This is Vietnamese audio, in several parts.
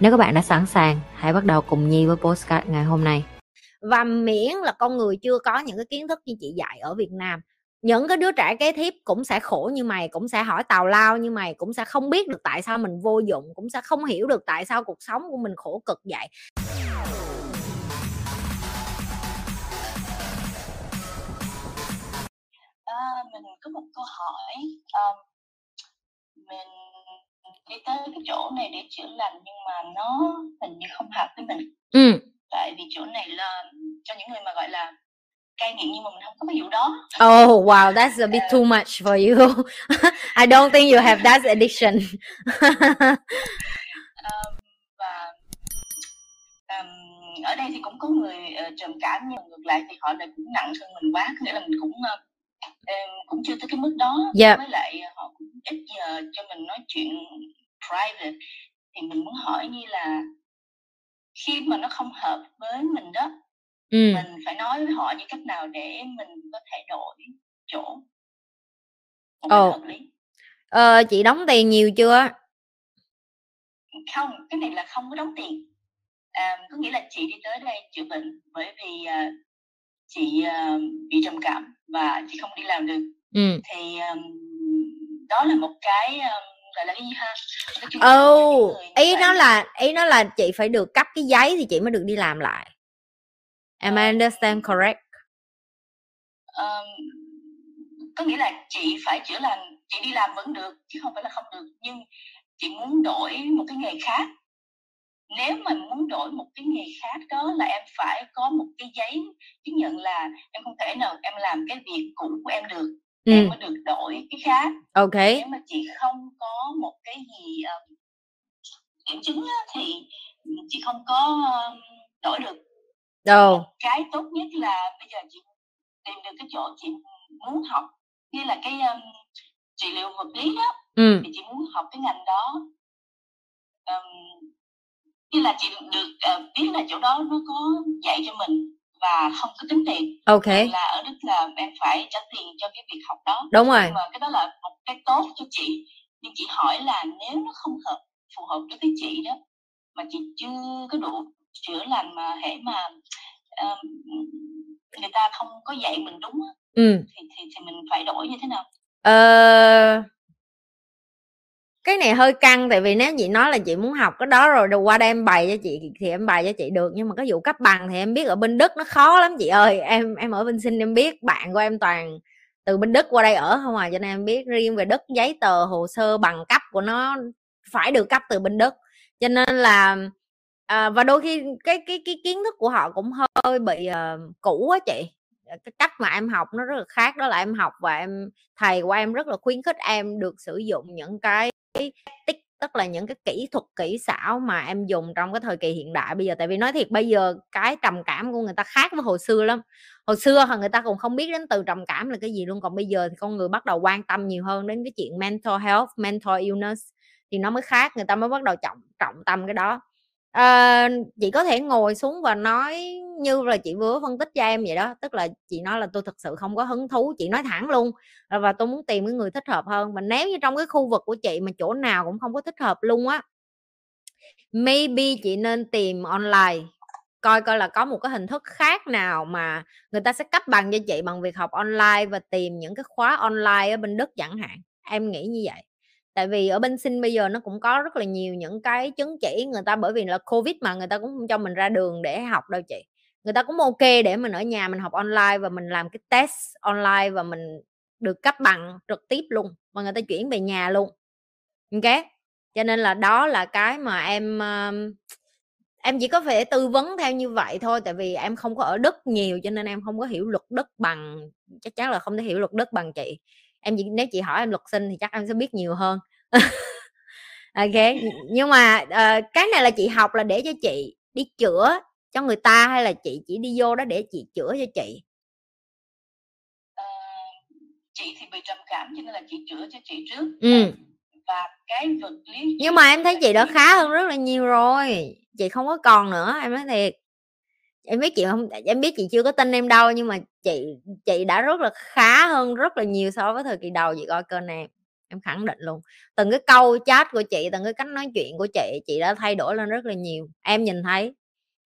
Nếu các bạn đã sẵn sàng, hãy bắt đầu cùng Nhi với postcard ngày hôm nay. Và miễn là con người chưa có những cái kiến thức như chị dạy ở Việt Nam những cái đứa trẻ kế tiếp cũng sẽ khổ như mày cũng sẽ hỏi tào lao như mày cũng sẽ không biết được tại sao mình vô dụng cũng sẽ không hiểu được tại sao cuộc sống của mình khổ cực vậy à, mình có một câu hỏi um, mình đi tới cái chỗ này để chữa lành nhưng mà nó hình như không hợp với mình. Ừ. tại vì chỗ này là cho những người mà gọi là cai nghiện nhưng mà mình không có cái vụ đó. Oh wow that's a bit too much for you. I don't think you have that addiction. Um, và um, ở đây thì cũng có người uh, trầm cảm nhưng ngược lại thì họ lại cũng nặng hơn mình quá. Nghĩa là mình cũng uh, cũng chưa tới cái mức đó. Yeah. Với lại họ cũng ít giờ cho mình nói chuyện private thì mình muốn hỏi như là khi mà nó không hợp với mình đó ừ. mình phải nói với họ như cách nào để mình có thể đổi chỗ? Một hợp lý. Ờ, chị đóng tiền nhiều chưa? Không cái này là không có đóng tiền. À, có nghĩa là chị đi tới đây chữa bệnh bởi vì uh, chị uh, bị trầm cảm và chị không đi làm được. Ừ. thì um, đó là một cái um, gọi là oh, ý nó là ý nó là chị phải được cấp cái giấy thì chị mới được đi làm lại. Am I understand correct? Um, có nghĩa là chị phải chữa lành chị đi làm vẫn được chứ không phải là không được. Nhưng chị muốn đổi một cái nghề khác. Nếu mà muốn đổi một cái nghề khác đó là em phải có một cái giấy chứng nhận là em không thể nào em làm cái việc cũ của em được ừ. em mới được đổi cái khác. Ok. Nếu mà chị không có một cái gì um, kiểm chứng á, thì chị không có um, đổi được. Đâu? cái tốt nhất là bây giờ chị tìm được cái chỗ chị muốn học như là cái um, trị liệu vật lý đó ừ. thì chị muốn học cái ngành đó. Um, như là chị được uh, biết là chỗ đó nó có dạy cho mình và không có tính tiền. Ok. Là ở đức là em phải trả tiền cho cái việc học đó. Đúng rồi. Nhưng mà cái đó là một cái tốt cho chị. Nhưng chị hỏi là nếu nó không hợp phù hợp với cái chị đó mà chị chưa có đủ chữa lành mà hệ mà um, người ta không có dạy mình đúng ừ. thì, thì thì mình phải đổi như thế nào? Ờ cái này hơi căng tại vì nếu chị nói là chị muốn học cái đó rồi đâu qua đây em bày cho chị thì em bày cho chị được. Nhưng mà cái vụ cấp bằng thì em biết ở bên đức nó khó lắm chị ơi. Em em ở bên sinh em biết bạn của em toàn từ bên đức qua đây ở không à cho nên em biết riêng về đức giấy tờ hồ sơ bằng cấp của nó phải được cấp từ bên đức. Cho nên là à, và đôi khi cái cái cái kiến thức của họ cũng hơi bị uh, cũ á chị. Cái cách mà em học nó rất là khác đó là em học và em thầy của em rất là khuyến khích em được sử dụng những cái tích, tức là những cái kỹ thuật, kỹ xảo mà em dùng trong cái thời kỳ hiện đại bây giờ. Tại vì nói thiệt, bây giờ cái trầm cảm của người ta khác với hồi xưa lắm. Hồi xưa người ta còn không biết đến từ trầm cảm là cái gì luôn. Còn bây giờ thì con người bắt đầu quan tâm nhiều hơn đến cái chuyện mental health, mental illness thì nó mới khác, người ta mới bắt đầu trọng trọng tâm cái đó à, chị có thể ngồi xuống và nói như là chị vừa phân tích cho em vậy đó tức là chị nói là tôi thực sự không có hứng thú chị nói thẳng luôn. Ờ, và tôi muốn tìm cái người thích hợp hơn mà nếu như trong cái khu vực của chị mà chỗ nào cũng không có thích hợp luôn á maybe chị nên tìm online coi coi là có một cái hình thức khác nào mà người ta sẽ cấp bằng cho chị bằng việc học online và tìm những cái khóa online ở bên Đức chẳng hạn. Em nghĩ như vậy tại vì ở bên sinh bây giờ nó cũng có rất là nhiều những cái chứng chỉ, người ta bởi vì là covid mà, người ta cũng không cho mình ra đường để học đâu chị. Người ta cũng ok để mình ở nhà mình học online và mình làm cái test online và mình được cấp bằng trực tiếp luôn và người ta chuyển về nhà luôn. Ok? Cho nên là đó là cái mà em em chỉ có thể tư vấn theo như vậy thôi, tại vì em không có ở đức nhiều cho nên em không có hiểu luật đức bằng, chắc chắn là không thể hiểu luật đức bằng chị em chỉ nếu chị hỏi em luật sinh thì chắc em sẽ biết nhiều hơn. Ok nhưng mà uh, cái này là chị học là để cho chị đi chữa cho người ta hay là chị chỉ đi vô đó để chị chữa cho chị? Uh, chị thì bị trầm cảm cho nên là chị chữa cho chị trước. Ừ. và cái vật lý nhưng mà em thấy chị đó khá hơn rất là nhiều rồi chị không có còn nữa em nói thiệt em biết chị không em biết chị chưa có tin em đâu nhưng mà chị chị đã rất là khá hơn rất là nhiều so với thời kỳ đầu. Chị coi kênh em em khẳng định luôn. Từng cái câu chat của chị từng cái cách nói chuyện của chị chị đã thay đổi lên rất là nhiều. Em nhìn thấy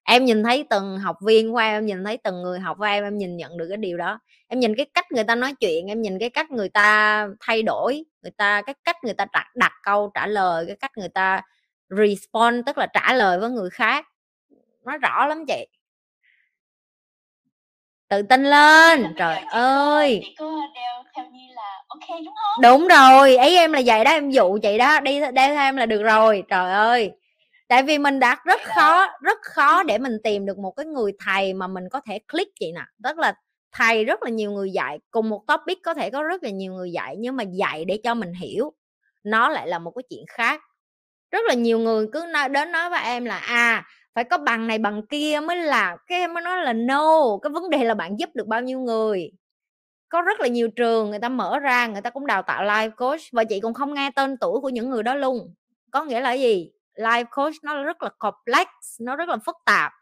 em nhìn thấy từng học viên của em em nhìn thấy từng người học của em em nhìn nhận được cái điều đó. Em nhìn cái cách người ta nói chuyện em nhìn cái cách người ta thay đổi người ta cái cách người ta đặt, đặt câu trả lời cái cách người ta respond tức là trả lời với người khác. Nó rõ lắm chị tự tin lên trời ơi! đúng rồi ấy em là vậy đó em dụ chị đó đi đeo theo em là được rồi trời ơi! Tại vì mình đã rất khó rất khó để mình tìm được một cái người thầy mà mình có thể click chị nè. Tức là thầy rất là nhiều người dạy cùng một topic có thể có rất là nhiều người dạy nhưng mà dạy để cho mình hiểu nó lại là một cái chuyện khác. Rất là nhiều người cứ nói, đến nói với em là à phải có bằng này bằng kia mới là cái em mới nói là no, cái vấn đề là bạn giúp được bao nhiêu người. Có rất là nhiều trường người ta mở ra, người ta cũng đào tạo life coach và chị cũng không nghe tên tuổi của những người đó luôn. Có nghĩa là gì? Life coach nó rất là complex, nó rất là phức tạp.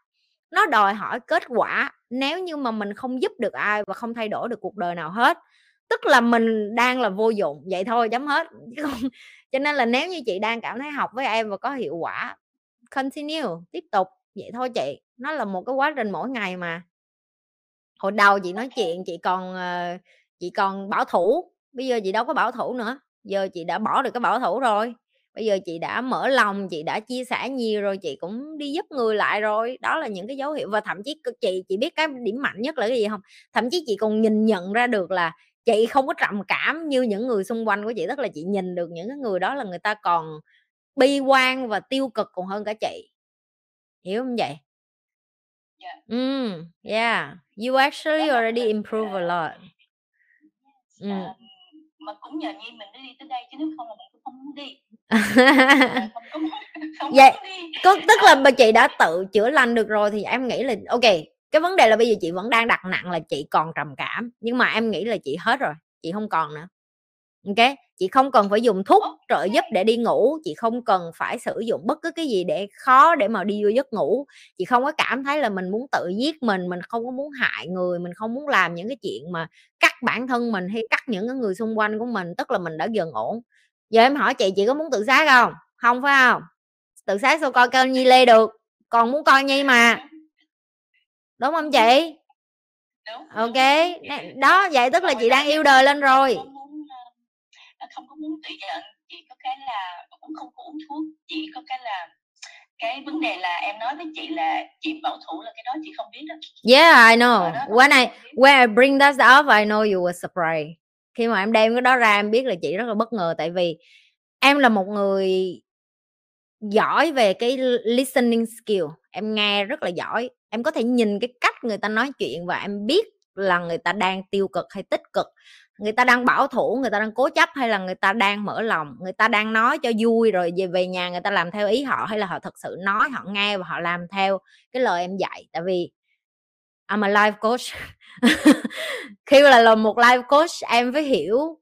Nó đòi hỏi kết quả. Nếu như mà mình không giúp được ai và không thay đổi được cuộc đời nào hết, tức là mình đang là vô dụng, vậy thôi, chấm hết. Cho nên là nếu như chị đang cảm thấy học với em và có hiệu quả continue tiếp tục. Vậy thôi chị nó là một cái quá trình mỗi ngày mà. Hồi đầu chị nói chuyện chị còn uh, chị còn bảo thủ bây giờ chị đâu có bảo thủ nữa. Giờ chị đã bỏ được cái bảo thủ rồi. Bây giờ chị đã mở lòng chị đã chia sẻ nhiều rồi chị cũng đi giúp người lại rồi. Đó là những cái dấu hiệu và thậm chí chị chị biết cái điểm mạnh nhất là cái gì không? Thậm chí chị còn nhìn nhận ra được là chị không có trầm cảm như những người xung quanh của chị tức là chị nhìn được những cái người đó là người ta còn bi quan và tiêu cực còn hơn cả chị. Hiểu không vậy? Yeah. mm, yeah you actually already improve a lot. Mm. mà cũng nhờ nhi mình đi tới đây chứ nếu không là mình cũng không muốn đi. Vậy có tức là bà chị đã tự chữa lành được rồi thì em nghĩ là ok cái vấn đề là bây giờ chị vẫn đang đặt nặng là chị còn trầm cảm nhưng mà em nghĩ là chị hết rồi chị không còn nữa ok chị không cần phải dùng thuốc trợ giúp để đi ngủ chị không cần phải sử dụng bất cứ cái gì để khó để mà đi vô giấc ngủ. Chị không có cảm thấy là mình muốn tự giết mình mình không có muốn hại người mình không muốn làm những cái chuyện mà cắt bản thân mình hay cắt những cái người xung quanh của mình tức là mình đã dần ổn. Giờ em hỏi chị chị có muốn tự sát không? Không phải không? Tự sát sao coi kênh nhi lê được? Còn muốn coi nhi mà. Đúng không chị? Ok đó vậy tức là chị đang yêu đời lên rồi không có muốn tự giận chị có cái là cũng không có uống thuốc chỉ có cái là cái vấn đề là em nói với chị là chị bảo thủ là cái đó chị không biết đó yeah I know. when I when I bring that up I know you were surprised. Khi mà em đem cái đó ra em biết là chị rất là bất ngờ tại vì em là một người giỏi về cái listening skill. Em nghe rất là giỏi. Em có thể nhìn cái cách người ta nói chuyện và em biết là người ta đang tiêu cực hay tích cực người ta đang bảo thủ người ta đang cố chấp hay là người ta đang mở lòng người ta đang nói cho vui rồi về về nhà người ta làm theo ý họ hay là họ thật sự nói họ nghe và họ làm theo cái lời em dạy? Tại vì I'm a life coach. Khi là, là một life coach em phải hiểu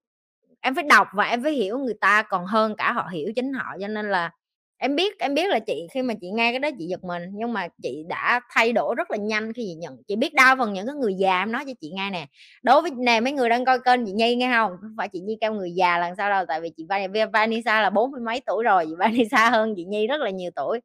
em phải đọc và em phải hiểu người ta còn hơn cả họ hiểu chính họ cho nên là em biết em biết là chị, khi mà chị nghe cái đó chị giật mình, nhưng mà chị đã thay đổi rất là nhanh khi chị nhận, chị biết đa phần những cái người già em nói cho chị nghe nè. Đối với nè, mấy người đang coi kênh chị nhi nghe không? Không phải chị nhi kêu người già lần sao đâu, tại vì chị Vanessa là bốn mươi mấy tuổi rồi, chị Vanessa hơn chị nhi rất là nhiều tuổi.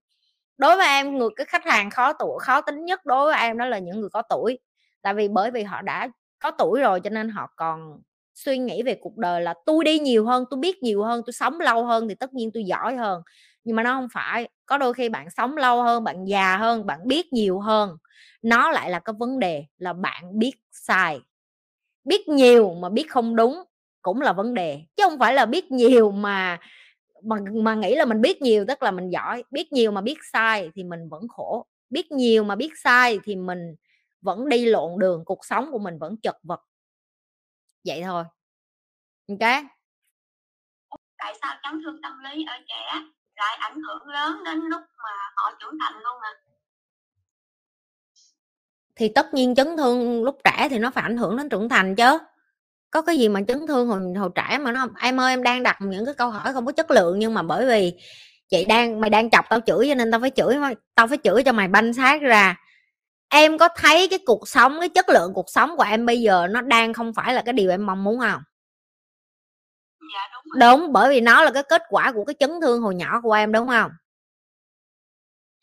Đối với em, người, cái khách hàng khó tuổi khó tính nhất đối với em đó là những người có tuổi, tại vì bởi vì họ đã có tuổi rồi cho nên họ còn suy nghĩ về cuộc đời là tôi đi nhiều hơn, tôi biết nhiều hơn, tôi sống lâu hơn thì tất nhiên tôi giỏi hơn nhưng mà nó không phải. Có đôi khi bạn sống lâu hơn, bạn già hơn, bạn biết nhiều hơn. Nó lại là cái vấn đề là bạn biết sai. Biết nhiều mà biết không đúng cũng là vấn đề, chứ không phải là biết nhiều mà mà mà nghĩ là mình biết nhiều, tức là mình giỏi. Biết nhiều mà biết sai thì mình vẫn khổ. Biết nhiều mà biết sai thì mình vẫn đi lộn đường, cuộc sống của mình vẫn chật vật. Vậy thôi. Ok tại sao chấn thương tâm lý ở trẻ? Lại ảnh hưởng lớn đến lúc mà họ trưởng thành luôn à thì tất nhiên chấn thương lúc trẻ thì nó phải ảnh hưởng đến trưởng thành chứ. Có cái gì mà chấn thương hồi hồi trẻ mà nó, em ơi, em đang đặt những cái câu hỏi không có chất lượng nhưng mà bởi vì chị đang, mày đang chọc tao chửi cho nên tao phải chửi, tao phải chửi cho mày banh xác ra. Em có thấy cái cuộc sống, cái chất lượng cuộc sống của em bây giờ nó đang không phải là cái điều em mong muốn không? Dạ, đúng, đúng bởi vì nó là cái kết quả của cái chấn thương hồi nhỏ của em đúng không?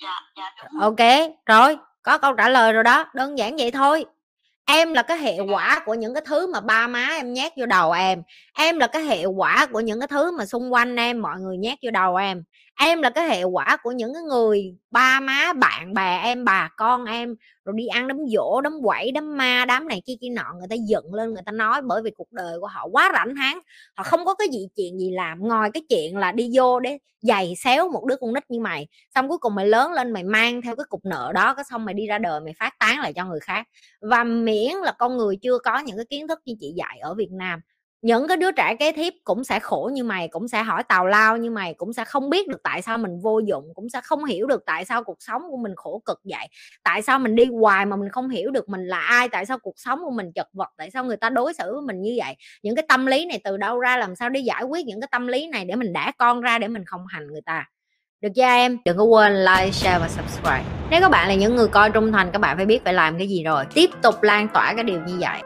Dạ, dạ, đúng ok rồi có câu trả lời rồi đó đơn giản vậy thôi. Em là cái hệ quả của những cái thứ mà ba má em nhét vô đầu em. Em là cái hệ quả của những cái thứ mà xung quanh em mọi người nhét vô đầu em em là cái hệ quả của những cái người ba má bạn bè em bà con em rồi đi ăn đám dỗ đám quẩy đám ma đám này kia kia nọ người ta giận lên người ta nói bởi vì cuộc đời của họ quá rảnh háng. Họ không có cái gì chuyện gì làm ngoài cái chuyện là đi vô để giày xéo một đứa con nít như mày xong cuối cùng mày lớn lên mày mang theo cái cục nợ đó cái xong mày đi ra đời mày phát tán lại cho người khác. Và miễn là con người chưa có những cái kiến thức như chị dạy ở Việt Nam những cái đứa trẻ kế tiếp cũng sẽ khổ như mày, cũng sẽ hỏi tào lao như mày, cũng sẽ không biết được tại sao mình vô dụng, cũng sẽ không hiểu được tại sao cuộc sống của mình khổ cực vậy. Tại sao mình đi hoài mà mình không hiểu được mình là ai, tại sao cuộc sống của mình chật vật, tại sao người ta đối xử với mình như vậy. Những cái tâm lý này từ đâu ra, làm sao để giải quyết những cái tâm lý này để mình đẻ con ra để mình không hành người ta? Được chưa em? Đừng có quên like, share và subscribe. Nếu các bạn là những người coi trung thành, các bạn phải biết phải làm cái gì rồi. Tiếp tục lan tỏa cái điều như vậy.